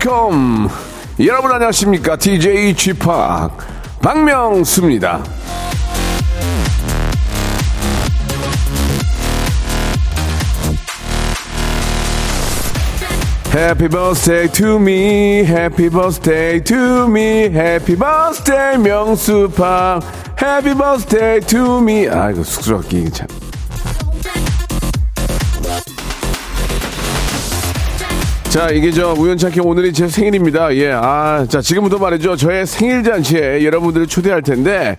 컴 웨이컴 여러분 안녕하십니까 DJ Chip 박명수입니다. Happy birthday to me, happy birthday to me, happy birthday 명수팡, happy birthday to me. 아 이거 쑥스럽게 참. 자, 이게 저 우연찮게 오늘이 제 생일입니다. 예, 아, 자, 지금부터 말이죠. 저의 생일 잔치에 여러분들을 초대할 텐데,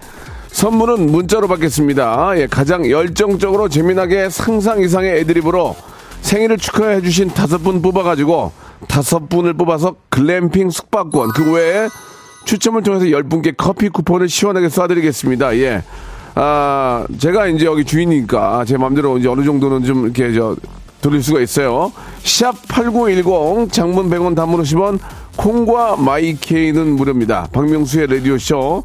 선물은 문자로 받겠습니다. 예, 가장 열정적으로 재미나게 상상 이상의 애드립으로 생일을 축하해 주신 다섯 분 뽑아가지고, 다섯 분을 뽑아서 글램핑 숙박권, 그 외에 추첨을 통해서 열 분께 커피 쿠폰을 시원하게 쏴드리겠습니다. 예. 아, 제가 이제 여기 주인이니까 제 마음대로 이제 어느 정도는 좀 이렇게 저 돌릴 수가 있어요. 샵 8910 장문 100원 단문 50원 콩과 마이케이는 무료입니다. 박명수의 라디오쇼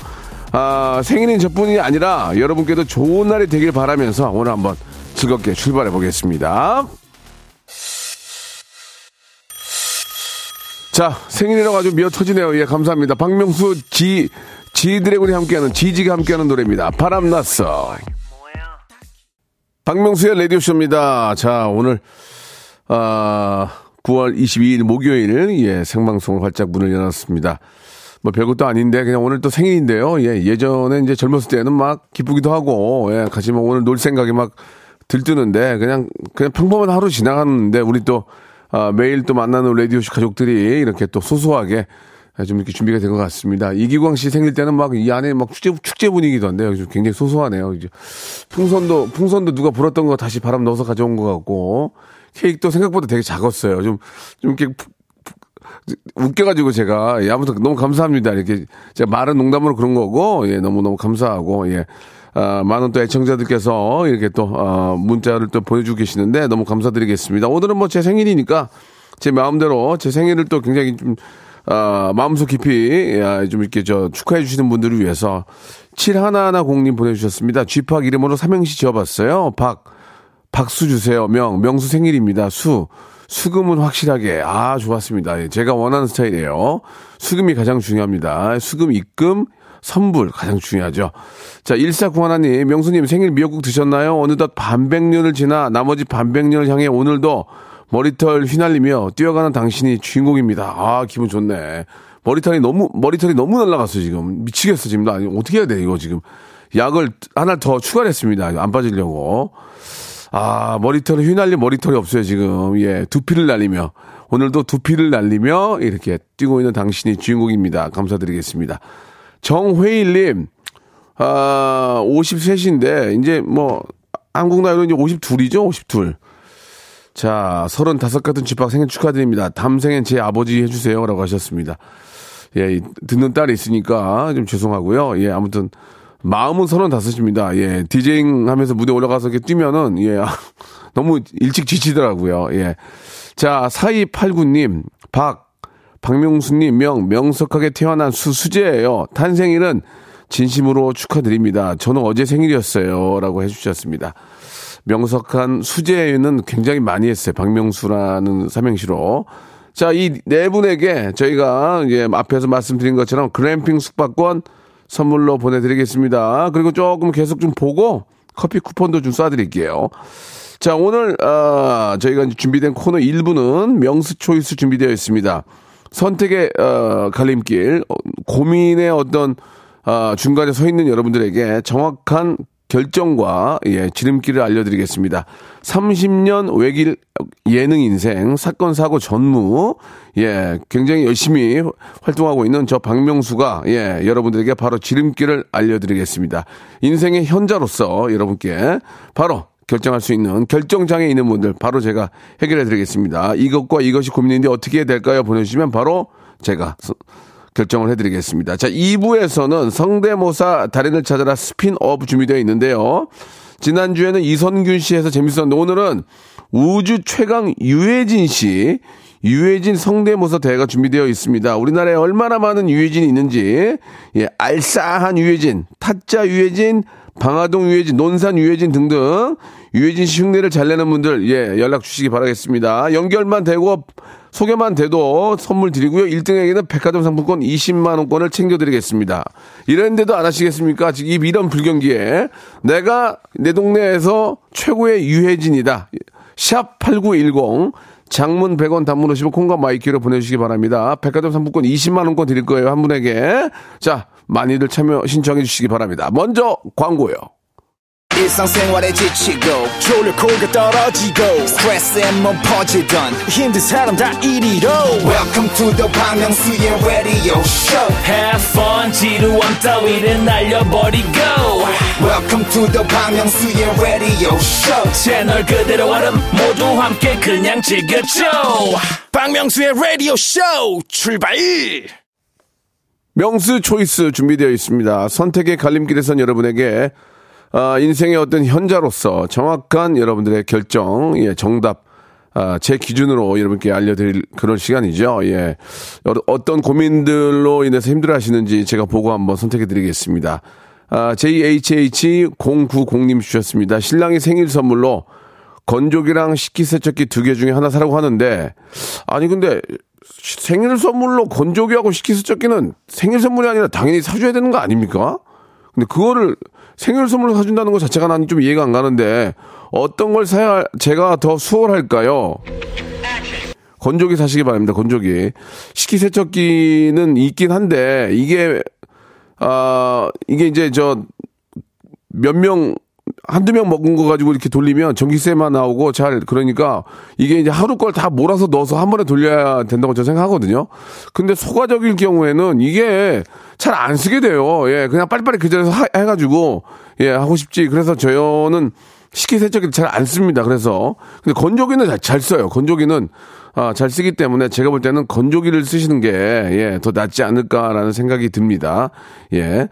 아, 생일인 저뿐이 아니라 여러분께도 좋은 날이 되길 바라면서 오늘 한번 즐겁게 출발해 보겠습니다. 자, 생일이라고 아주 미어 터지네요. 예, 감사합니다. 박명수 지, 지드래곤이 함께하는, 지지가 함께하는 노래입니다. 바람났어. 박명수의 라디오쇼입니다. 자, 오늘, 아, 9월 22일 목요일, 예, 생방송을 활짝 문을 열었습니다. 뭐 별것도 아닌데, 그냥 오늘 또 생일인데요. 예, 예전에 이제 젊었을 때는 막 기쁘기도 하고, 예, 같이 뭐 오늘 놀 생각이 막 들뜨는데, 그냥, 그냥 평범한 하루 지나갔는데, 우리 또, 아, 매일 또 만나는 라디오쇼 가족들이 이렇게 또 소소하게 좀 이렇게 준비가 된 것 같습니다. 이기광 씨 생일 때는 막 이 안에 막 축제, 축제 분위기던데 굉장히 소소하네요. 이제 풍선도, 풍선도 누가 불었던 거 다시 바람 넣어서 가져온 것 같고 케이크도 생각보다 되게 작았어요. 좀, 좀 이렇게 푹, 푹, 웃겨가지고 제가 예, 아무튼 너무 감사합니다. 이렇게 제가 말은 농담으로 그런 거고 예, 너무너무 감사하고 예. 아, 많은 또 애청자들께서 이렇게 또, 어, 문자를 또 보내주고 계시는데 너무 감사드리겠습니다. 오늘은 뭐 제 생일이니까 제 마음대로 제 생일을 또 굉장히 좀, 아, 마음속 깊이, 아, 좀 이렇게 저 축하해 주시는 분들을 위해서 7110님 보내주셨습니다. 쥐팍 이름으로 삼행시 지어봤어요. 박, 박수 주세요. 명, 명수 생일입니다. 수, 수금은 확실하게. 아, 좋았습니다. 예, 제가 원하는 스타일이에요. 수금이 가장 중요합니다. 수금, 입금, 선불 가장 중요하죠. 자, 1491님, 명수님 생일 미역국 드셨나요? 어느덧 반백년을 지나 나머지 반백년을 향해 오늘도 머리털 휘날리며 뛰어가는 당신이 주인공입니다. 아, 기분 좋네. 머리털이 너무, 머리털이 너무 날라갔어, 지금. 미치겠어, 지금. 나 어떻게 해야 돼, 이거 지금. 약을 하나 더 추가를 했습니다. 안 빠지려고. 아, 머리털 휘날리 머리털이 없어요, 지금. 예, 두피를 날리며. 오늘도 두피를 날리며 이렇게 뛰고 있는 당신이 주인공입니다. 감사드리겠습니다. 정회일님, 아, 53인데, 이제 뭐, 한국 나이로 이제 52이죠? 52. 자, 35 같은 집합 생일 축하드립니다. 담생엔 제 아버지 해주세요. 라고 하셨습니다. 예, 듣는 딸이 있으니까 좀 죄송하고요. 예, 아무튼, 마음은 35입니다. 예, 디제잉 하면서 무대 올라가서 이렇게 뛰면은, 예, 너무 일찍 지치더라고요. 예. 자, 4289님, 박, 박명수님 명, 명석하게 태어난 수, 수제예요. 탄생일은 진심으로 축하드립니다. 저는 어제 생일이었어요. 라고 해주셨습니다. 명석한 수제는 굉장히 많이 했어요. 박명수라는 삼행시로. 자, 이 네 분에게 저희가 이제 앞에서 말씀드린 것처럼 그램핑 숙박권 선물로 보내드리겠습니다. 그리고 조금 계속 좀 보고 커피 쿠폰도 좀 쏴드릴게요. 자, 오늘, 어, 저희가 준비된 코너 1부는 명수 초이스 준비되어 있습니다. 선택의, 어, 갈림길, 어, 고민의 어떤, 어, 중간에 서 있는 여러분들에게 정확한 결정과 예, 지름길을 알려드리겠습니다. 30년 외길 예능 인생 사건 사고 전무 예 굉장히 열심히 활동하고 있는 저 박명수가 예 여러분들에게 바로 지름길을 알려드리겠습니다. 인생의 현자로서 여러분께 바로 결정할 수 있는 결정장애 있는 분들 바로 제가 해결해 드리겠습니다. 이것과 이것이 고민인데 어떻게 해야 될까요? 보내주시면 바로 제가 결정을 해드리겠습니다. 자, 2부에서는 성대모사 달인을 찾아라 스핀업 준비되어 있는데요. 지난주에는 이선균 씨에서 재밌었는데 오늘은 우주 최강 유해진 씨, 유해진 성대모사 대회가 준비되어 있습니다. 우리나라에 얼마나 많은 유해진이 있는지, 예, 알싸한 유해진, 타짜 유해진, 방화동 유해진, 논산 유해진 등등 유해진 씨 흉내를 잘 내는 분들 예 연락 주시기 바라겠습니다. 연결만 되고 소개만 돼도 선물 드리고요. 1등에게는 백화점 상품권 20만 원권을 챙겨드리겠습니다. 이랬는데도 안 하시겠습니까? 지금 이런 불경기에 내가 내 동네에서 최고의 유해진이다. 샵 8910 장문 100원 단문 오시면 콩과 마이키로 보내주시기 바랍니다. 백화점 상품권 20만 원권 드릴 거예요. 한 분에게. 자, 많이들 참여 신청해 주시기 바랍니다. 먼저 광고요. 일상생활에 지치고, 졸려 코가 떨어지고, 스트레스에 몸 퍼지던, 힘든 사람 다 이리로. welcome to the Bang Myung-soo's radio show Have fun 지루함 따위를 날려버리고 welcome to the Bang Myung-soo's radio show 채널 그대로 얼음 모두 함께 그냥 즐겨줘 박명수의 라디오 쇼 출발! 명수 초이스 준비되어 있습니다. 선택의 갈림길에선 여러분에게 아, 인생의 어떤 현자로서 정확한 여러분들의 결정, 예, 정답, 아, 제 기준으로 여러분께 알려드릴 그런 시간이죠. 예. 어떤 고민들로 인해서 힘들어 하시는지 제가 보고 한번 선택해 드리겠습니다. 아, JHH090님 주셨습니다. 신랑이 생일 선물로 건조기랑 식기세척기 두 개 중에 하나 사라고 하는데, 아니, 근데 생일 선물로 건조기하고 식기세척기는 생일 선물이 아니라 당연히 사줘야 되는 거 아닙니까? 근데 그거를 생일 선물로 사준다는 것 자체가 나는 좀 이해가 안 가는데 어떤 걸 사야 제가 더 수월할까요? 건조기 사시기 바랍니다. 건조기. 식기세척기는 있긴 한데 이게 아 이게 이제 저 몇명 한두 명 먹은 거 가지고 이렇게 돌리면 전기세만 나오고 잘 그러니까 이게 이제 하루 걸 다 몰아서 넣어서 한 번에 돌려야 된다고 저는 생각하거든요. 근데 소가적일 경우에는 이게 잘 안 쓰게 돼요. 예, 그냥 빨리빨리 그 자리에서 하- 해가지고 예 하고 싶지. 그래서 저는 식기세척기를 잘 안 씁니다. 그래서 근데 건조기는 잘, 잘 써요. 건조기는 아, 잘 쓰기 때문에 제가 볼 때는 건조기를 쓰시는 게, 예, 더 낫지 않을까라는 생각이 듭니다. 예.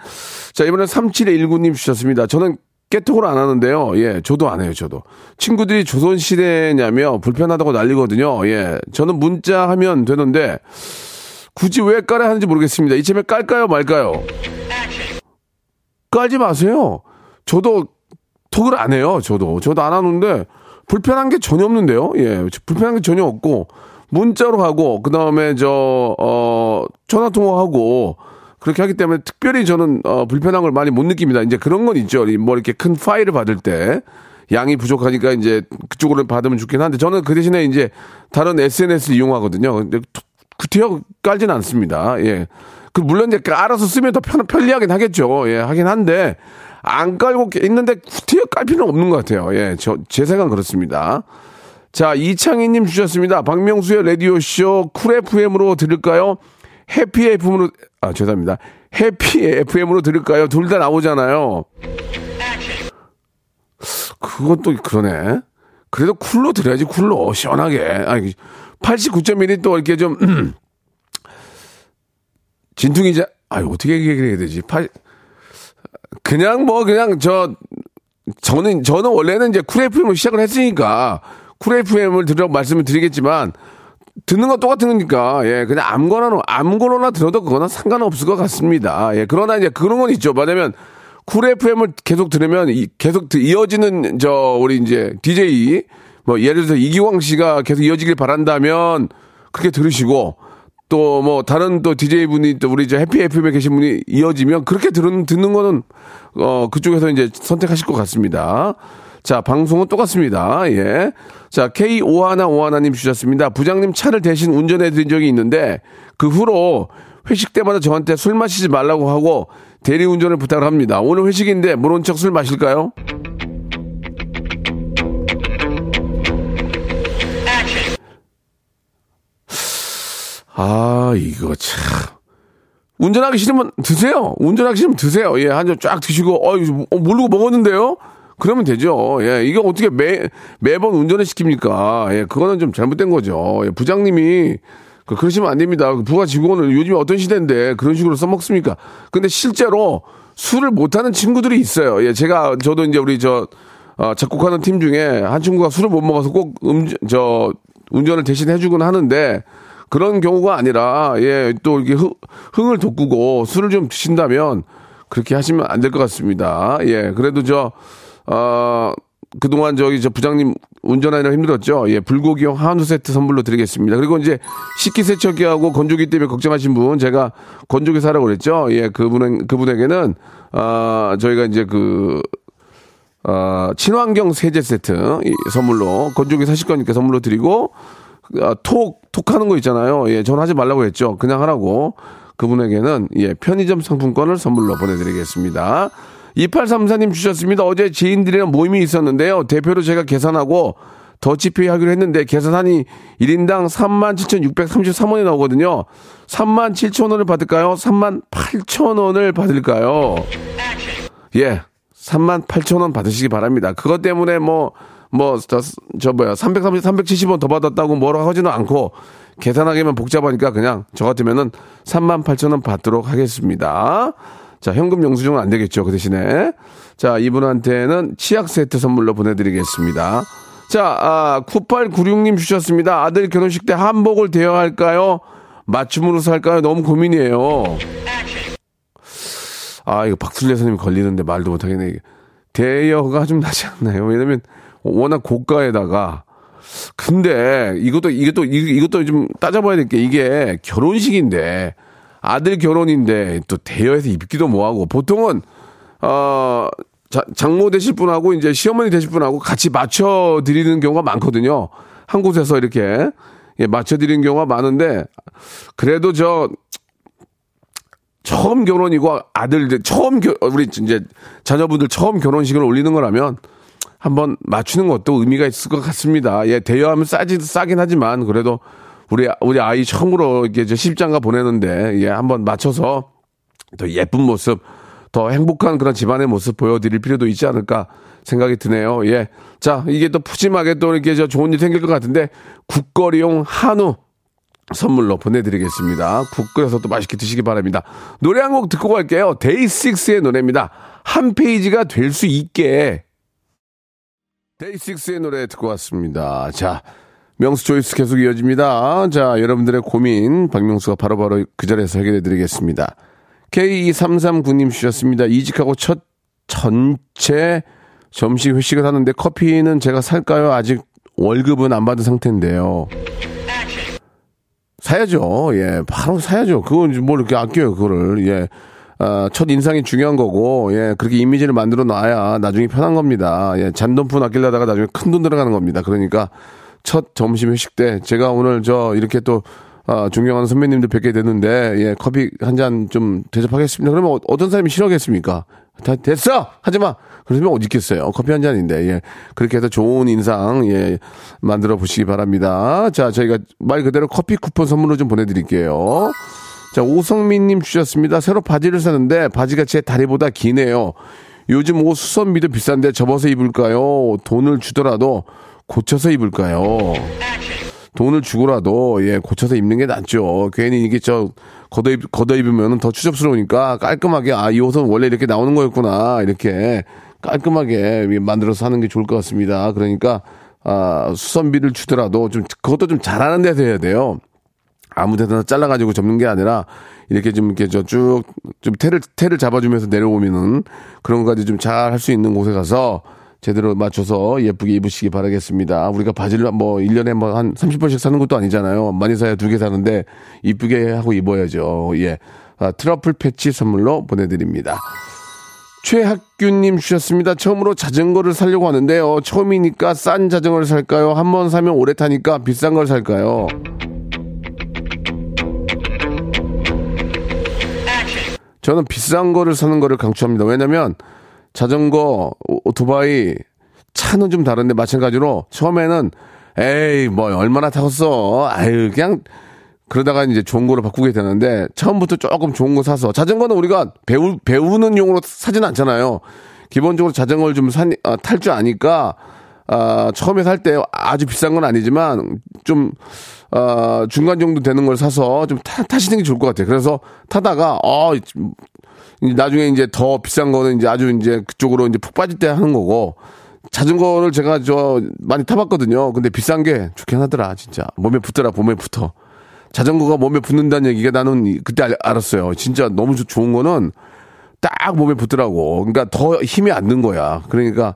자, 이번엔 3719님 주셨습니다. 저는 깨톡을 안 하는데요. 예, 저도 안 해요, 저도. 친구들이 조선시대냐며 불편하다고 난리거든요. 예. 저는 문자 하면 되는데, 굳이 왜 깔아야 하는지 모르겠습니다. 이참에 깔까요, 말까요? 깔지 마세요. 저도 톡을 안 해요. 저도. 저도 안 하는데 불편한 게 전혀 없는데요. 예. 불편한 게 전혀 없고 문자로 하고 그 다음에 저 어 전화 통화하고 그렇게 하기 때문에 특별히 저는 어 불편한 걸 많이 못 느낍니다. 이제 그런 건 있죠. 이뭐 이렇게 큰 파일을 받을 때 양이 부족하니까 이제 그쪽으로 받으면 좋긴 한데 저는 그 대신에 이제 다른 SNS 를 이용하거든요. 근데 구태여 깔지는 않습니다. 예. 그 물론 이제 깔아서 쓰면 더 편, 편리하긴 하겠죠. 예, 하긴 한데 안 깔고 있는데 구태여 깔 필요는 없는 것 같아요. 예, 저 제 생각은 그렇습니다. 자, 이창희님 주셨습니다. 박명수의 라디오쇼 쿨FM으로 들을까요? 해피 FM으로, 아, 죄송합니다. 해피 FM으로 들을까요? 둘 다 나오잖아요. 그건 또 그러네. 그래도 쿨로 들어야지, 쿨로. 시원하게. 아니, 89.1이 또 이렇게 좀, 진퉁이자, 아유, 어떻게 얘기해야 되지? 팔, 그냥 뭐, 그냥 저, 저는, 저는 원래는 이제 쿨 FM을 시작을 했으니까, 쿨 FM을 들으라고 말씀을 드리겠지만, 듣는 건 똑같은 거니까, 예, 그냥 아무거나, 아무거나 들어도 그거는 상관없을 것 같습니다. 예, 그러나 이제 그런 건 있죠. 뭐냐면, 쿨 FM을 계속 들으면, 이- 계속 드- 이어지는, 저, 우리 이제, DJ, 뭐, 예를 들어서 이기광 씨가 계속 이어지길 바란다면, 그렇게 들으시고, 또 뭐 다른 또 DJ 분이 또 우리 저 해피 FM에 계신 분이 이어지면 그렇게 들은 듣는 거는 어 그쪽에서 이제 선택하실 것 같습니다. 자 방송은 똑같습니다. 예. 자 K 오하나 오하나님 주셨습니다. 부장님 차를 대신 운전해 드린 적이 있는데 그 후로 회식 때마다 저한테 술 마시지 말라고 하고 대리 운전을 부탁을 합니다. 오늘 회식인데 모른 척 술 마실까요? 아, 이거 참. 운전하기 싫으면 드세요. 운전하기 싫으면 드세요. 예, 한 잔 쫙 드시고, 어, 이거 어, 모르고 먹었는데요? 그러면 되죠. 예, 이게 어떻게 매, 매번 운전을 시킵니까? 예, 그거는 좀 잘못된 거죠. 예, 부장님이, 그, 그러시면 안 됩니다. 그 부하 직원을 요즘에 어떤 시대인데 그런 식으로 써먹습니까? 근데 실제로 술을 못하는 친구들이 있어요. 예, 제가, 저도 이제 우리 저, 어, 작곡하는 팀 중에 한 친구가 술을 못 먹어서 꼭 음, 저, 운전을 대신 해주곤 하는데 그런 경우가 아니라 예 또 이렇게 흥, 흥을 돋구고 술을 좀 드신다면 그렇게 하시면 안 될 것 같습니다. 예 그래도 저 어, 그동안 저기 저 부장님 운전하느라 힘들었죠. 예, 불고기용 한우 세트 선물로 드리겠습니다. 그리고 이제 식기세척기하고 건조기 때문에 걱정하신 분 제가 건조기 사라고 그랬죠. 예, 그분 그분에게는 아 저희가 이제 그 어, 친환경 세제 세트 이 선물로 건조기 사실 거니까 선물로 드리고 아, 톡 톡 하는 거 있잖아요. 예, 전 하지 말라고 했죠. 그냥 하라고 그분에게는 예 편의점 상품권을 선물로 보내드리겠습니다. 2834님 주셨습니다. 어제 지인들이랑 모임이 있었는데요. 대표로 제가 계산하고 더치페이 하기로 했는데 계산하니 1인당 37,633원이 나오거든요. 37,000원을 받을까요? 38,000원을 받을까요? 예. 38,000원 받으시기 바랍니다. 그것 때문에 뭐, 뭐, 저, 저 뭐야, 330, 370원 더 받았다고 뭐라고 하지는 않고 계산하기만 복잡하니까 그냥 저 같으면은 38,000원 받도록 하겠습니다. 자, 현금 영수증은 안 되겠죠. 그 대신에. 자, 이분한테는 치약 세트 선물로 보내드리겠습니다. 자, 아, 9896님 주셨습니다. 아들 결혼식 때 한복을 대여할까요? 맞춤으로 살까요? 너무 고민이에요. 아, 이거 선생님 걸리는데 말도 못하겠네. 대여가 좀 나지 않나요? 왜냐면 워낙 고가에다가 근데 이것도 이것도 이것도 좀 따져봐야 될 게 이게 결혼식인데 아들 결혼인데 또 대여해서 입기도 뭐하고 보통은 어 자, 장모 되실 분하고 이제 시어머니 되실 분하고 같이 맞춰 드리는 경우가 많거든요. 한 곳에서 이렇게 예, 맞춰 드리는 경우가 많은데 그래도 저 처음 결혼이고 아들 처음 겨, 우리 이제 자녀분들 처음 결혼식을 올리는 거라면 한번 맞추는 것도 의미가 있을 것 같습니다. 예, 대여하면 싸지 싸긴 하지만 그래도 우리 우리 아이 처음으로 이렇게 저 십장가 보내는데 예, 한번 맞춰서 더 예쁜 모습, 더 행복한 그런 집안의 모습 보여드릴 필요도 있지 않을까 생각이 드네요. 예, 자 이게 또 푸짐하게 또 이렇게 저 좋은 일 생길 것 같은데 국거리용 한우 선물로 보내드리겠습니다. 국 끓여서 또 맛있게 드시기 바랍니다. 노래 한 곡 듣고 갈게요. 데이식스의 노래입니다. 한 페이지가 될 수 있게. 데이식스의 노래 듣고 왔습니다. 자, 명수 초이스 계속 이어집니다. 자, 여러분들의 고민 박명수가 바로바로 바로 그 자리에서 해결해 드리겠습니다. K2339님 주셨습니다. 이직하고 첫 전체 점심 회식을 하는데 커피는 제가 살까요? 아직 월급은 안 받은 상태인데요. 사야죠. 예, 바로 사야죠. 그건 뭘 이렇게 아껴요, 그거를. 예. 아, 첫 인상이 중요한 거고, 예, 그렇게 이미지를 만들어 놔야 나중에 편한 겁니다. 예, 잔돈푼 아끼려다가 나중에 큰 돈 들어가는 겁니다. 그러니까 첫 점심 회식 때 제가 오늘 저 이렇게 또 아, 존경하는 선배님들 뵙게 됐는데 예, 커피 한 잔 좀 대접하겠습니다. 그러면 어, 어떤 사람이 싫어하겠습니까? 다 됐어 하지 마. 그러면 어디 있겠어요? 커피 한 잔인데 예 그렇게 해서 좋은 인상 예 만들어 보시기 바랍니다. 자 저희가 말 그대로 커피 쿠폰 선물로 좀 보내드릴게요. 자 오성민님 주셨습니다. 새로 바지를 사는데 바지가 제 다리보다 기네요. 요즘 옷 수선비도 비싼데 접어서 입을까요? 돈을 주더라도 고쳐서 입을까요? 돈을 주고라도 예 고쳐서 입는 게 낫죠. 괜히 이게 저 걷어 입 걷어 입으면 더 추접스러우니까 깔끔하게 아 이 옷은 원래 이렇게 나오는 거였구나 이렇게 깔끔하게 만들어서 하는 게 좋을 것 같습니다. 그러니까 아 수선비를 주더라도 좀 그것도 좀 잘하는 데서 해야 돼요. 아무 데나 잘라가지고 접는 게 아니라 이렇게 좀 이렇게 저 쭉 좀 테를 테를 잡아주면서 내려오면은 그런 것까지 좀 잘 할 수 있는 곳에 가서 제대로 맞춰서 예쁘게 입으시기 바라겠습니다. 우리가 바지를 뭐 1년에 뭐 한 30번씩 사는 것도 아니잖아요. 많이 사야 두 개 사는데 이쁘게 하고 입어야죠. 예. 아, 트러플 패치 선물로 보내드립니다. 최학규님 주셨습니다. 처음으로 자전거를 살려고 하는데요. 처음이니까 싼 자전거를 살까요? 한 번 사면 오래 타니까 비싼 걸 살까요? 저는 비싼 거를 사는 거를 강추합니다. 왜냐면 자전거, 오토바이, 차는 좀 다른데 마찬가지로 처음에는 에이 뭐 얼마나 타겠어? 아유 그냥 그러다가 이제 좋은 거로 바꾸게 되는데 처음부터 조금 좋은 거 사서 자전거는 우리가 배우 배우는 용으로 사진 않잖아요. 기본적으로 자전거를 좀 아, 탈줄 아니까 아, 처음에 살 때 아주 비싼 건 아니지만 좀 아, 중간 정도 되는 걸 사서 좀 타, 타시는 게 좋을 것 같아요. 그래서 타다가 어 나중에 이제 더 비싼 거는 이제 아주 이제 그쪽으로 이제 푹 빠질 때 하는 거고 자전거를 제가 저 많이 타봤거든요. 근데 비싼 게 좋긴 하더라, 진짜. 몸에 붙더라, 몸에 붙어. 자전거가 몸에 붙는다는 얘기가 나는 그때 알, 알았어요. 진짜 너무 좋- 좋은 거는 딱 몸에 붙더라고. 그러니까 더 힘이 안 든 거야. 그러니까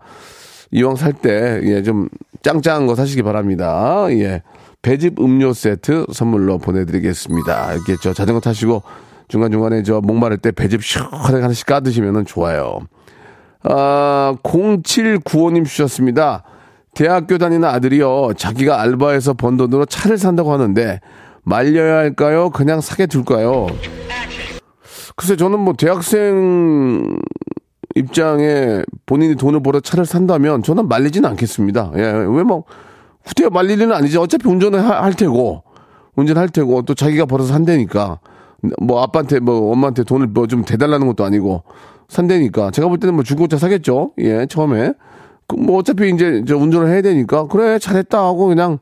이왕 살 때, 예, 좀 짱짱한 거 사시기 바랍니다. 예. 배즙 음료 세트 선물로 보내드리겠습니다. 이렇게 저 자전거 타시고 중간중간에 저 목마를 때 배즙 시원하게 하나씩 까드시면 좋아요. 아, 0795님 주셨습니다. 대학교 다니는 아들이요. 자기가 알바해서 번 돈으로 차를 산다고 하는데 말려야 할까요? 그냥 사게 둘까요? 글쎄 저는 뭐 대학생 입장에 본인이 돈을 벌어 차를 산다면 저는 말리지는 않겠습니다. 예, 왜 뭐 후퇴 말릴 일은 아니지. 어차피 운전을 하- 할 테고 운전할 테고 또 자기가 벌어서 산다니까 뭐 아빠한테 뭐 엄마한테 돈을 뭐 좀 대달라는 것도 아니고 산다니까 제가 볼 때는 뭐 중고차 사겠죠. 예, 처음에 그뭐 어차피 이제 저 운전을 해야 되니까 그래 잘했다 하고 그냥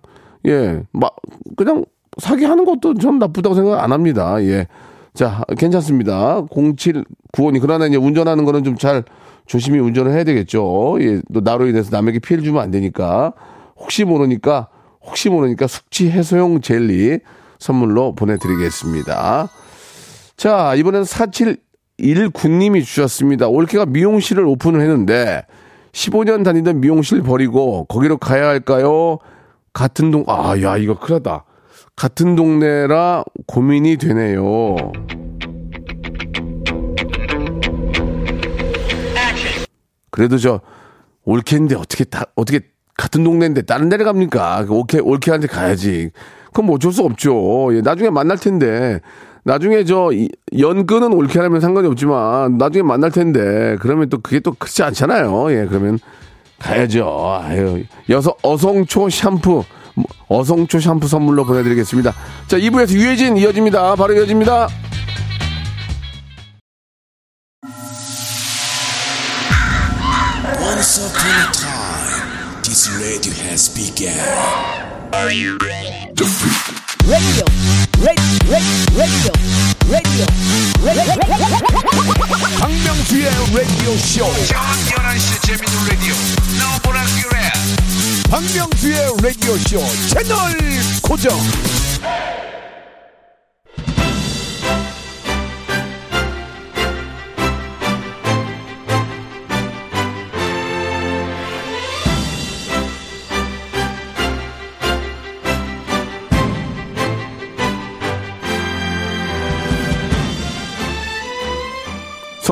예, 막 그냥 사기 하는 것도 전 나쁘다고 생각 안 합니다. 예. 자, 괜찮습니다. 0795님. 그러나 이제 운전하는 거는 좀 잘 조심히 운전을 해야 되겠죠. 예, 또 나로 인해서 남에게 피해를 주면 안 되니까. 혹시 모르니까, 혹시 모르니까 숙취 해소용 젤리 선물로 보내드리겠습니다. 자, 이번엔 4719님이 주셨습니다. 올케가 미용실을 오픈을 했는데, 15년 다니던 미용실 버리고, 거기로 가야 할까요? 같은 동, 아, 야, 이거 큰일 났다. 같은 동네라 고민이 되네요. 그래도 저 올케인데 어떻게 다 어떻게 같은 동네인데 다른 데를 갑니까? 그 올케 올케한테 가야지. 그럼 뭐 어쩔 수 없죠. 예, 나중에 만날 텐데 나중에 저 이- 연근은 올케라면 상관이 없지만 나중에 만날 텐데 그러면 또 그게 또 크지 않잖아요. 예, 그러면 가야죠. 아유, 여서 어성초 샴푸 뭐, 어성초 샴푸 선물로 보내드리겠습니다. 자, 2부에서 유해진 이어집니다. 바로 이어집니다. 박명수의 라디오 쇼. 저녁 11시 재밌는 라디오 너보라 그래 박명수의 라디오 쇼 채널 고정.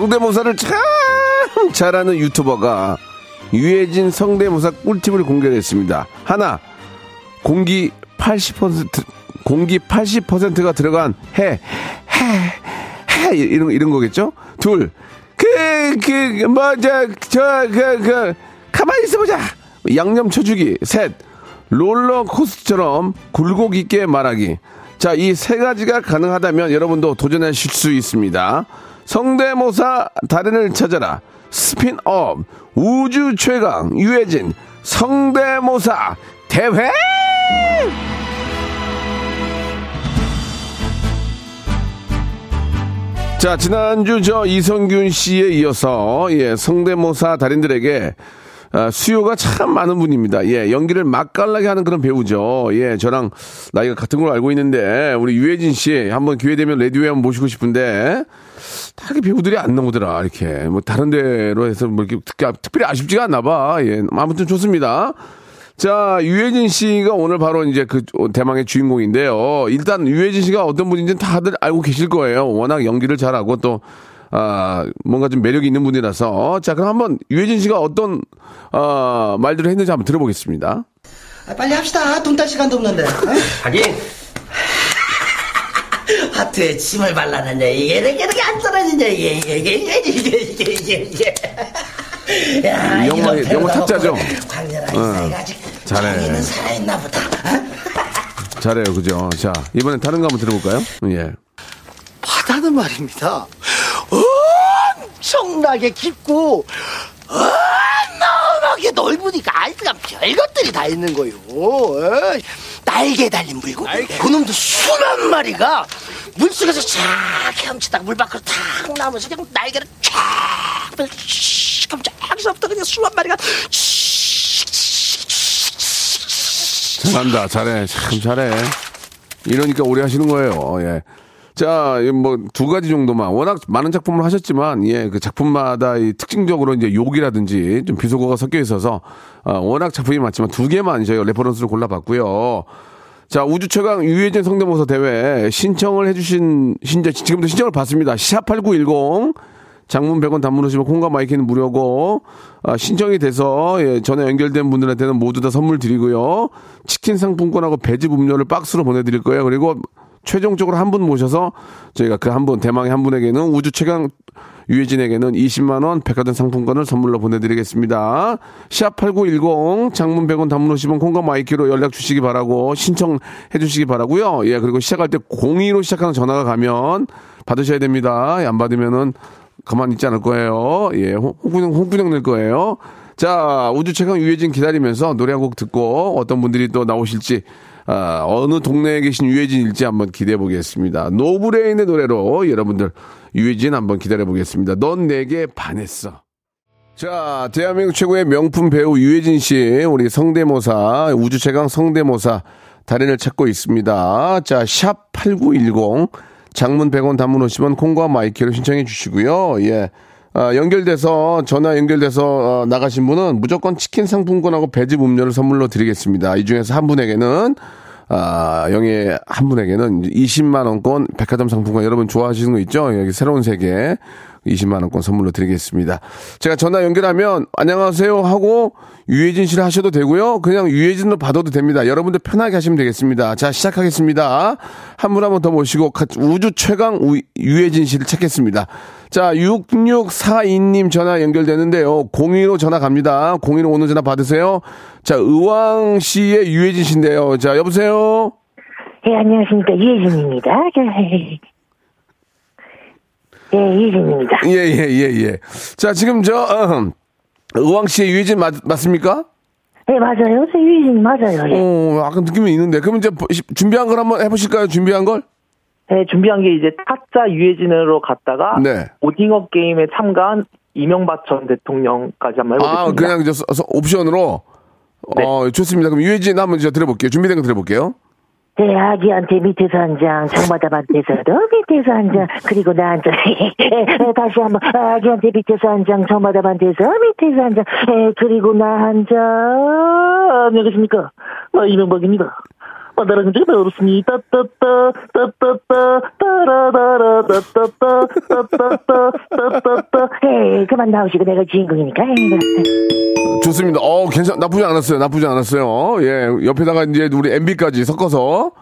성대모사를 참 잘하는 유튜버가 유해진 성대모사 꿀팁을 공개했습니다. 하나, 공기 80% 공기 80%가 들어간 해, 해, 해 이런 이런 거겠죠? 둘, 그, 그, 뭐, 저, 저, 그, 그, 가만히 있어보자. 양념 쳐주기. 셋, 롤러코스터처럼 굴곡 있게 말하기. 자, 이 세 가지가 가능하다면 여러분도 도전하실 수 있습니다. 성대모사 달인을 찾아라. 스핀업 우주 최강 유해진 성대모사 대회! 자, 지난주 저 이성균 씨에 이어서 예, 성대모사 달인들에게 아, 수요가 참 많은 분입니다. 예, 연기를 맛깔나게 하는 그런 배우죠. 예, 저랑 나이가 같은 걸 알고 있는데 우리 유해진 씨 한번 기회 되면 레디오에 한번 모시고 싶은데 다 이렇게 배우들이 안 나오더라. 이렇게 뭐 다른 데로 해서 뭐 이렇게 특, 특별히 아쉽지가 않나 봐. 예, 아무튼 좋습니다. 자, 유해진 씨가 오늘 바로 이제 그 대망의 주인공인데요. 일단 유해진 씨가 어떤 분인지는 다들 알고 계실 거예요. 워낙 연기를 잘하고 또, 아, 뭔가 좀 매력이 있는 분이라서. 자, 그럼 한번 유해진 씨가 어떤, 아, 말들을 했는지 한번 들어보겠습니다. 아, 빨리 합시다. 돈 딸 시간도 없는데. 어? 하긴 하트에 침을 발랐느냐 이게 이렇게 이렇게 안 떨어지냐 이게 이게 이게 이게 이게 이게 이게 야, 영어 영어 탁자죠. 광렬하게 응. 아직 잘해. 살아있나 보다. 잘해요, 그죠? 자 이번엔 다른 거 한번 들어볼까요? 예. 바다는 말입니다. 엄청나게 깊고 어마어마하게 넓으니까 아이스가 별것들이 다 있는 거요. 예. 날개 달린 물고 그놈도 수만 마리가 물속에서 쫙 헤엄치다가 물 밖으로 탁 나오면서 그냥 날개를 쫙 펼쳐 쫙쫙쫙 그냥 수만 마리가 잘한다 잘해 참 잘해 이러니까 오래 하시는 거예요 예. 자, 뭐, 두 가지 정도만. 워낙 많은 작품을 하셨지만, 예, 그 작품마다 이 특징적으로 이제 욕이라든지 좀 비속어가 섞여 있어서, 어, 워낙 작품이 많지만 두 개만 저희가 레퍼런스를 골라봤고요. 자, 우주 최강 유해진 성대모사 대회 신청을 해주신 신자 지금도 신청을 받습니다. 샵8910 장문 100원 단문 오시면 콩과 마이키는 무료고 아, 신청이 돼서 예, 전에 연결된 분들한테는 모두 다 선물 드리고요. 치킨 상품권하고 배즙 음료를 박스로 보내드릴 거예요. 그리고 최종적으로 한 분 모셔서 저희가 그 한 분 대망의 한 분에게는 우주 최강 유해진에게는 20만 원 백화점 상품권을 선물로 보내드리겠습니다. 샵8910 장문 100원 단문 50원 콩과 마이케이로 연락 주시기 바라고 신청해 주시기 바라고요. 예 그리고 시작할 때 02로 시작하는 전화가 가면 받으셔야 됩니다. 안 받으면은 가만히 있지 않을 거예요. 예 혼구녕 혼구녕 낼 거예요. 자 우주 최강 유해진 기다리면서 노래 한 곡 듣고 어떤 분들이 또 나오실지 아, 어느 동네에 계신 유해진일지 한번 기대해 보겠습니다. 노브레인의 노래로 여러분들 유해진 한번 기다려 보겠습니다. 넌 내게 반했어. 자, 대한민국 최고의 명품 배우 유해진 씨, 우리 성대모사, 우주 최강 성대모사 달인을 찾고 있습니다. 자, 샵 8910, 장문 100원 단문 50원, 콩과 마이케이로 신청해 주시고요. 예. 아, 연결돼서, 전화 연결돼서 어, 나가신 분은 무조건 치킨 상품권하고 배즙 음료를 선물로 드리겠습니다. 이 중에서 한 분에게는, 아, 영예 한 분에게는 20만 원권 백화점 상품권 여러분 좋아하시는 거 있죠? 여기 새로운 세계 20만원권 선물로 드리겠습니다. 제가 전화 연결하면 안녕하세요 하고 유해진 씨를 하셔도 되고요. 그냥 유해진으로 받아도 됩니다. 여러분들 편하게 하시면 되겠습니다. 자, 시작하겠습니다. 한 분한번더 모시고 가- 우주 최강 우- 유해진 씨를 찾겠습니다. 자, 6642님 전화 연결되는데요. 02로 전화 갑니다. 02로 오는 전화 받으세요. 자, 의왕 씨의 유해진 씨인데요. 자, 여보세요? 예, 안녕하십니까. 유혜진입니다. 예, 유혜진입니다. 예, 예, 예, 예. 자, 지금 저, 어, 의왕 씨의 유해진 맞, 맞습니까? 예, 맞아요. 저 유혜진 맞아요. 예. 어, 약간 느낌이 있는데. 그럼 이제 보- 준비한 걸 한번 해보실까요? 준비한 걸? 네, 준비한 게 이제 타짜 유해진으로 갔다가 네. 오징어 게임에 참가한 이명박 전 대통령까지 한번 해보겠습니다. 아, 그냥 저 서- 옵션으로? 어, 좋습니다. 그럼 유해진 한번 제가 들어볼게요. 준비된 거 들어볼게요. 제 아기한테 밑에서 한 장, 정마담한테서도 밑에서 한 장, 그리고 나한테, 다시 한 번, 아기한테 밑에서 한 장, 정마담한테서 밑에서 한 장, 에, 그리고 나 한 장, 안녕하십니까. 나 이명박입니다. 아, 나랑 좀 어렵습니다. 따따 따, 따따따, 따라따라, 따따따, 따따따, 따따따. 에이, 그만 나오시고 내가 주인공이니까. 좋습니다. 어, 괜찮, 나쁘지 않았어요. 나쁘지 않았어요. 예, 옆에다가 이제 우리 MB까지 섞어서,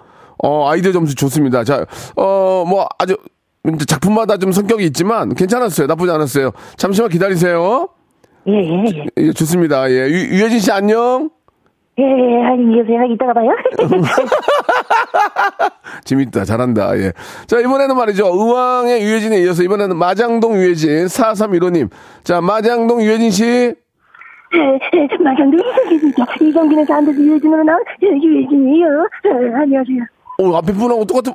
어, 아이디어 점수 좋습니다. 자, 어, 뭐, 아주, 이제 작품마다 좀 성격이 있지만 괜찮았어요. 나쁘지 않았어요. 잠시만 기다리세요. 예, 예, 예. 예, 좋습니다. 예, 유, 유혜진 씨 안녕. 예, 예, 안녕히 계세요. 이따가 봐요. 재밌다. 잘한다. 예. 자, 이번에는 말이죠. 의왕의 유혜진에 이어서 이번에는 마장동 유혜진 4315님. 자, 마장동 유혜진 씨. 예, 마장도 이성기입니다. 이성기는 안돼서 유해진으로 나온 유해진이에요. 예, 안녕하세요. 오, 앞에 분하고 똑같은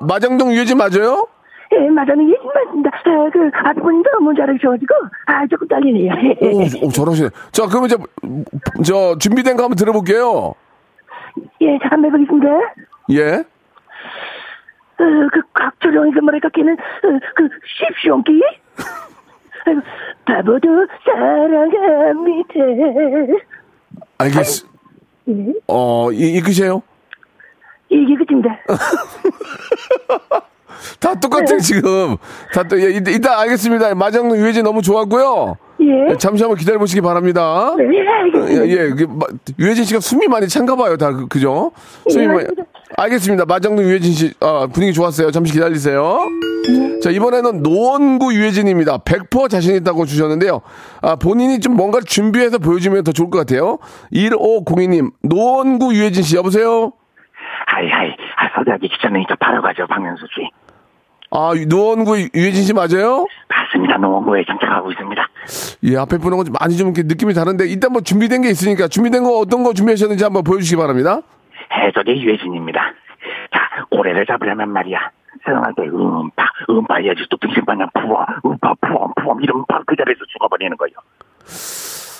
마장동 유혜진 맞아요? 예, 마장도 유해진 맞습니다. 아, 그 앞분이 너무 잘하셔가지고 아 조금 떨리네요. 오, 오, 잘하시네. 자, 그러면 이제 저 준비된 거 한번 들어볼게요. 예, 한번 해보겠습니다. 예. 어, 그 각초령에서 뭐랄까 걔는 어, 그 아이고, 바보도 사랑합니다. 알겠. 예, 어, 이, 이 끝이에요? 이게 끝입니다. 다 똑같아 지금. 다 또, 예, 이따, 이따 알겠습니다. 마장동 유해진 너무 좋았고요. 예. 예, 잠시 한번 기다려 보시기 바랍니다. 네, 알겠습니다. 예, 예. 그, 마- 유해진 씨가 숨이 많이 찬가 봐요. 다, 그, 그죠? 숨이 예, 많이. 알겠습니다. 알겠습니다. 마장동 유해진 씨, 아, 분위기 좋았어요. 잠시 기다리세요. 네. 자, 이번에는 노원구 유해진입니다. 100% 자신 있다고 주셨는데요. 아, 본인이 좀 뭔가를 준비해서 보여주면 더 좋을 것 같아요. 1502님, 노원구 유해진 씨, 여보세요? 하이 하이 아, 서대하기 귀찮으니까 바로 가죠 박명수 씨 아, 노원구 유해진 씨 맞아요? 맞습니다 노원구에 정착하고 있습니다 예, 앞에 분하고 좀 많이 좀 이렇게 느낌이 다른데, 일단 뭐 준비된 게 있으니까, 준비된 거 어떤 거 준비하셨는지 한번 보여주시기 바랍니다. 해적의 유해진입니다 자 고래를 잡으려면 말이야 세상한테 음파 음파 해야지 또 등심반장 부어 음파 부엄 부엄 이러면 바로 그 자리에서 죽어버리는 거예요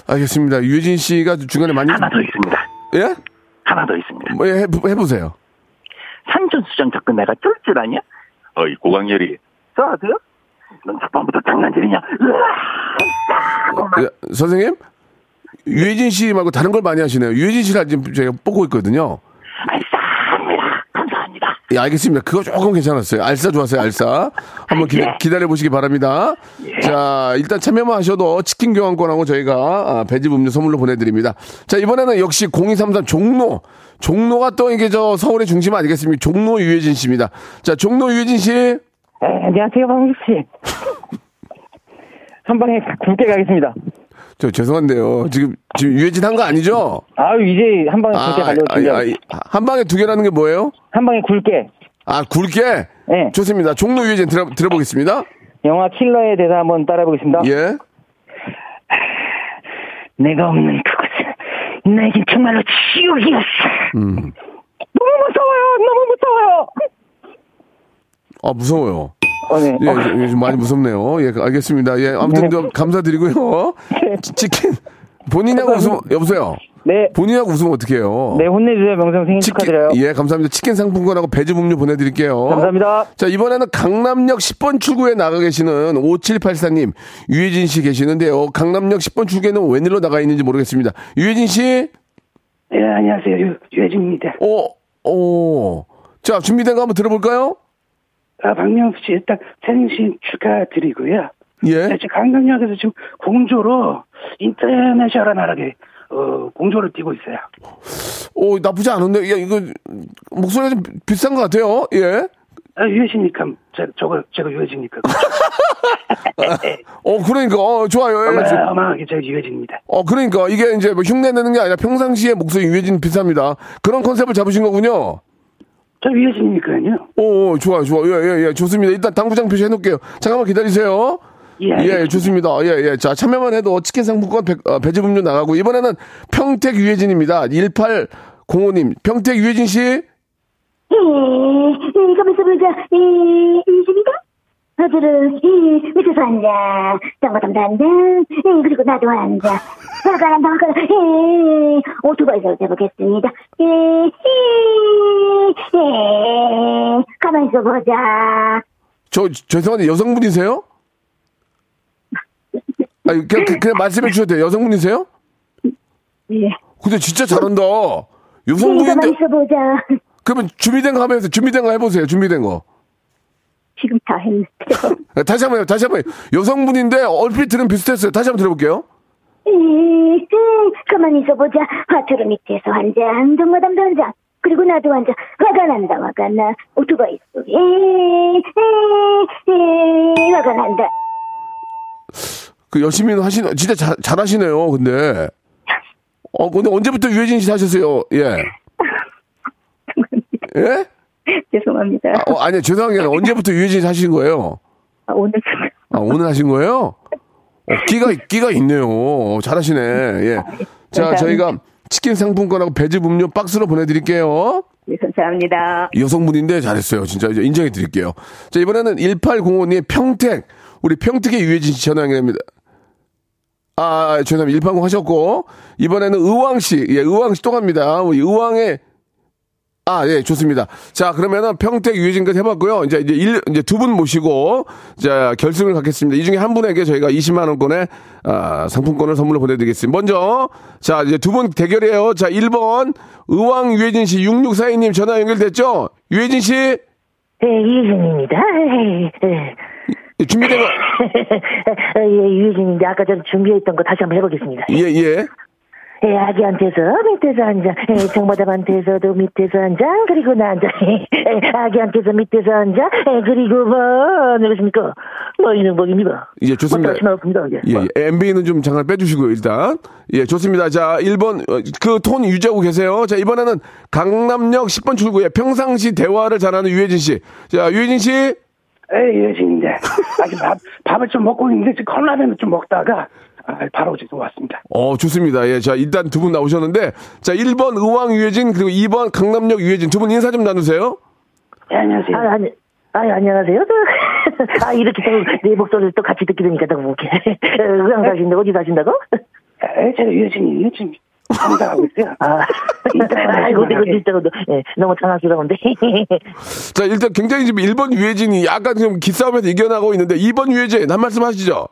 알겠습니다. 유해진 씨가 중간에 많이. 하나 더 있습니다 예? 하나 더 있습니다. 뭐, 예, 해, 해보세요. 산전수전 접근 내가 쫄줄 아냐? 어 이 고강렬이 써도요? 넌 첫번부터 장난질이냐? 으아! 예, 선생님? 유해진 씨 말고 다른 걸 많이 하시네요. 유해진 씨를 지금 제가 뽑고 있거든요. 감사합니다. 예, 알겠습니다. 그거 조금 괜찮았어요. 알싸 좋았어요, 알싸. 한번 기, 예. 기다려 보시기 바랍니다. 자, 일단 참여만 하셔도 치킨 교환권하고 저희가 아, 배즙 음료 선물로 보내드립니다. 자, 이번에는 역시 0233 종로. 종로가 또 이게 저 서울의 중심 아니겠습니까? 종로 유해진 씨입니다. 자, 종로 유해진 씨. 네, 안녕하세요, 방식 씨. 한 방에 굵게 가겠습니다. 저 죄송한데요. 지금, 지금 유해진 한 거 아니죠? 아유, 이제 한 방에 굵게 가려고 아니, 준비하고 아니, 한 방에 두 개라는 게 뭐예요? 한 방에 굵게. 아, 굵게? 네. 좋습니다. 종로 유해진 들어, 들어보겠습니다. 영화 킬러의 대사 한번 따라해보겠습니다. 예. 내가 없는 그곳은 나에겐 정말로 지옥이었어. 음. 너무 무서워요. 너무 무서워요. 아, 무서워요. 어, 네. 예, 어, 예, 좀 많이 무섭네요. 예, 알겠습니다. 예, 아무튼 네. 저 감사드리고요. 치- 치킨 본인하고 웃으면 여보세요. 네. 본인하고 웃으면 어떡해요? 네, 혼내주세요. 명성 생일 축하드려요. 예, 감사합니다. 치킨 상품권하고 배즙 음료 보내드릴게요. 감사합니다. 자, 이번에는 강남역 10번 출구에 나가 계시는 5784님, 유혜진 씨 계시는데요. 강남역 10번 출구에는 웬일로 나가 있는지 모르겠습니다. 유혜진 씨? 네, 안녕하세요. 유, 유혜진입니다. 어, 어. 자, 준비된 거 한번 들어볼까요? 아, 박명수 씨 일단 생신 축하드리고요. 예. 네, 지금 강남역에서 지금 공조로 인터내셔널 하게 어, 공조를 뛰고 있어요. 오, 나쁘지 않은데, 야, 이거, 목소리가 좀 비싼 것 같아요. 예. 아, 유혜진이니까 제, 저거 제가 유혜진이니까 어, 그러니까, 어, 좋아요. 예. 저- 어마어마하게 제가 유혜진입니다. 어, 그러니까, 이게 이제 뭐 흉내 내는 게 아니라 평상시에 목소리 유해진 비쌉니다. 그런 컨셉을 잡으신 거군요. 저 유혜진이니까요. 오, 오, 좋아요, 좋아요. 예, 예, 예, 좋습니다. 일단 당구장 표시 해놓을게요. 잠깐만 기다리세요. 예, 예, 알겠습니다. 좋습니다. 예, 예. 자, 참여만 해도 치킨 상품권 배, 어, 배즙 음료 나가고, 이번에는 평택 유해진입니다. 1805님. 평택 유해진 씨? 예, 예, 가만있어 보자. 예, 이십니다. 아들은, 예, 밑에서 앉아. 장바닥도 앉아. 예, 그리고 나도 앉아. 화가 난다, 화가 나. 예, 오토바이를 해보겠습니다. 예, 예, 예, 가만있어 보자. 저, 죄송한데 여성분이세요? 아니, 그냥, 그- 그냥 말씀해 주셔도 돼요. 여성분이세요? 예. 근데 진짜 잘한다. 예, 여성분인데, 가만있어 보자. 그러면 준비된 거 하면서, 준비된 거 해보세요. 준비된 거. 지금 다 했는데. 아, 다시 한 번 요, 다시 한 번. 여성분인데 얼핏 들으면 비슷했어요. 다시 한번 들어볼게요. 예, 예, 가만히 있어보자. 화투로 밑에서 앉아. 정마담도 앉아. 그리고 나도 앉아. 화가 난다, 화가 나. 오토바이 속에. 예, 화가 난다. 그 열심히 하시는, 진짜 잘, 잘하시네요, 근데. 어, 근데 언제부터 유해진 씨 하셨어요? 예. 예? 죄송합니다. 아, 어, 아니, 죄송한 게 아니라 언제부터 유해진 씨 하신 거예요? 아, 오늘 아, 오늘 하신 거예요? 어, 끼가, 끼가 있네요. 어, 잘하시네. 예. 자, 감사합니다. 저희가 치킨 상품권하고 배즙 음료 박스로 보내드릴게요. 네, 감사합니다. 여성분인데 잘했어요. 진짜 이제 인정해 드릴게요. 자, 이번에는 1805님 평택. 우리 평택의 유해진 씨 전화 연결합니다. 아, 아, 죄송합니다. 180 하셨고. 이번에는 의왕시. 예, 의왕시 또 갑니다. 우리 의왕의 아, 예, 좋습니다. 자, 그러면은 평택 유해진까지 해봤고요. 이제, 이제 일, 이제 두 분 모시고, 자, 결승을 갖겠습니다. 이 중에 한 분에게 저희가 20만원권의, 아, 상품권을 선물로 보내드리겠습니다. 먼저, 자, 이제 두 분 대결이에요. 자, 1번, 의왕 유해진 씨, 6642님 전화 연결됐죠? 유해진 씨, 네, 유진입니다. 예, 예, 준비된 거, 예, 유진인데 아까 전에 준비했던 거 다시 한번 해보겠습니다. 예, 예. 예, 아기한테서 밑에서 앉아. 예, 정마담한테서도 밑에서 앉아. 그리고 나 앉아. 예, 아기한테서 밑에서 앉아. 예, 그리고 뭐, 누구십니까? 뭐, 이능복입니다. 예, 좋습니다. 뭐, 다시 나왔습니다. 예. 예, 예. MB는 좀 잠깐 빼주시고요, 일단. 예, 좋습니다. 자, 1번, 그 톤 유지하고 계세요. 자, 이번에는 강남역 10번 출구에 평상시 대화를 잘하는 유해진 씨. 자, 유해진 씨. 에 유혜진인데 아직 밥, 밥을 좀 먹고 있는데 지금 컵라면을 좀 먹다가 아, 바로 지금 왔습니다. 어, 좋습니다. 예, 자, 일단 두 분 나오셨는데, 자, 1번 의왕 유해진, 그리고 2번 강남역 유해진 두 분 인사 좀 나누세요. 예, 안녕하세요. 아, 아니, 아, 안녕하세요. 아, 이렇게 또내 목소리를 또 같이 듣게 되니까 너무 웃겨. 의왕 사신다고? 어디 사신다고? 에, 제가 유혜진이에요 지금. 성장하고 있어요. 아, 아이고, 내가 진짜 예, 너무 당황스러운데. 자, 일단 굉장히 지금 1번 유해진이 약간 좀 기싸움에서 이겨나가고 있는데 2번 유해진 한 말씀 하시죠.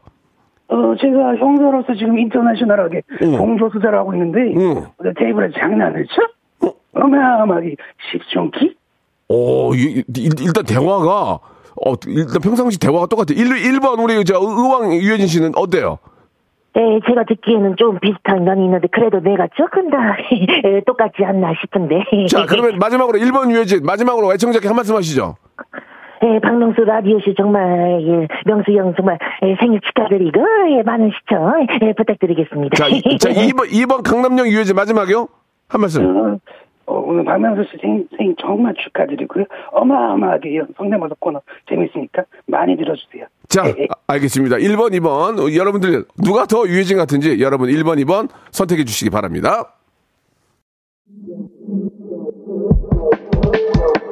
어, 제가 형사로서 지금 인터내셔널하게 응. 공조수사를 하고 있는데, 응. 어제 테이블에 장난을 쳐? 어마어마하게 십중기? 오, 이- 일- 일단 대화가 어, 일단 평상시 대화가 똑같아요. 1, 1번 우리 저 의왕 유해진 씨는 어때요? 네, 제가 듣기에는 좀 비슷한 면이 있는데, 그래도 내가 조금 더 예, 똑같지 않나 싶은데. 자, 그러면 마지막으로 1번 유해진 마지막으로 애청자께 한 말씀 하시죠. 예, 박명수 라디오씨 정말, 예, 명수 형 정말, 예, 생일 축하드리고, 예, 많은 시청, 예, 부탁드리겠습니다. 자, 이, 자 2번 2번 강남역 유해진 마지막이요. 한 말씀. 어, 어, 오늘 박명수 씨 생, 생 정말 축하드리고요. 어마어마하게 이 성대모사 코너 재밌으니까 많이 들어주세요. 자, 아, 알겠습니다. 1번, 2번. 어, 여러분들 누가 더 유해진 같은지 여러분 1번, 2번 선택해 주시기 바랍니다.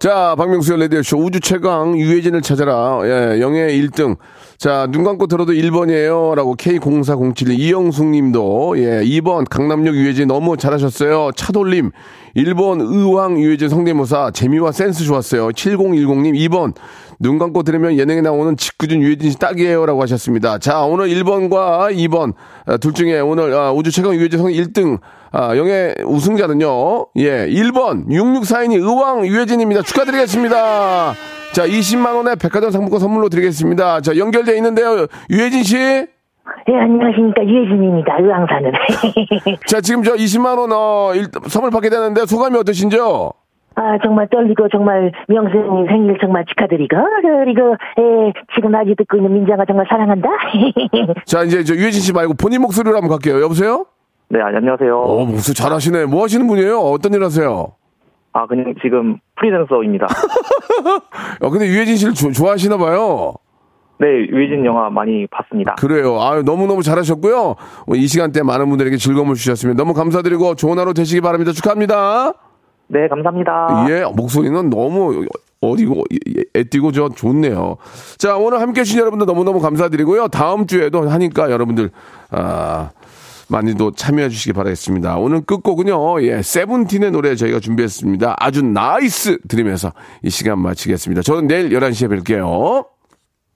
자, 박명수의 라디오쇼 우주 최강 유해진을 찾아라. 예, 영예 1등. 자, 눈 감고 들어도 1번이에요. 라고 K0407 이영숙 님도, 예, 2번 강남역 유해진 너무 잘하셨어요. 차돌림. 1번 의왕 유해진 성대모사 재미와 센스 좋았어요. 7010 님 2번 눈 감고 들으면 예능에 나오는 직구준 유해진 씨 딱이에요. 라고 하셨습니다. 자, 오늘 1번과 2번 아, 둘 중에 오늘 아, 우주 최강 유해진 성 1등 아, 영예 우승자는요. 예, 1번 6642님 의왕 유해진입니다. 축하드리겠습니다. 자, 20만 원의 백화점 상품권 선물로 드리겠습니다. 자, 연결돼 있는데요. 유해진 씨. 예, 안녕하십니까. 유해진입니다. 의왕사는. 자, 지금 저 20만 원 어, 일- 선물 받게 되는데 소감이 어떠신지요? 아, 정말 떨리고, 정말, 명수님 생일 정말 축하드리고, 그리고, 예, 지금 라디오 듣고 있는 민정아 정말 사랑한다. 자, 이제 저 유해진 씨 말고 본인 목소리로 한번 갈게요. 여보세요? 네, 안녕하세요. 어, 목소리 잘하시네. 뭐 하시는 분이에요? 어떤 일 하세요? 아, 그냥 지금 프리랜서입니다. 어, 근데 유해진 씨를 조- 좋아하시나 봐요. 네, 유해진 영화 많이 봤습니다. 그래요. 아유, 너무너무 잘하셨고요. 어, 이 시간대 많은 분들에게 즐거움을 주셨으면 너무 감사드리고 좋은 하루 되시기 바랍니다. 축하합니다. 네, 감사합니다. 예, 목소리는 너무 어리고 애띠고 저 좋네요. 자, 오늘 함께 해주신 여러분들 너무너무 감사드리고요. 다음 주에도 하니까 여러분들, 아, 많이들 참여해 주시기 바라겠습니다. 오늘 끝곡은요, 예, 세븐틴의 노래 저희가 준비했습니다. 아주 nice 들으면서 이 시간 마치겠습니다. 저는 내일 11시에 뵐게요.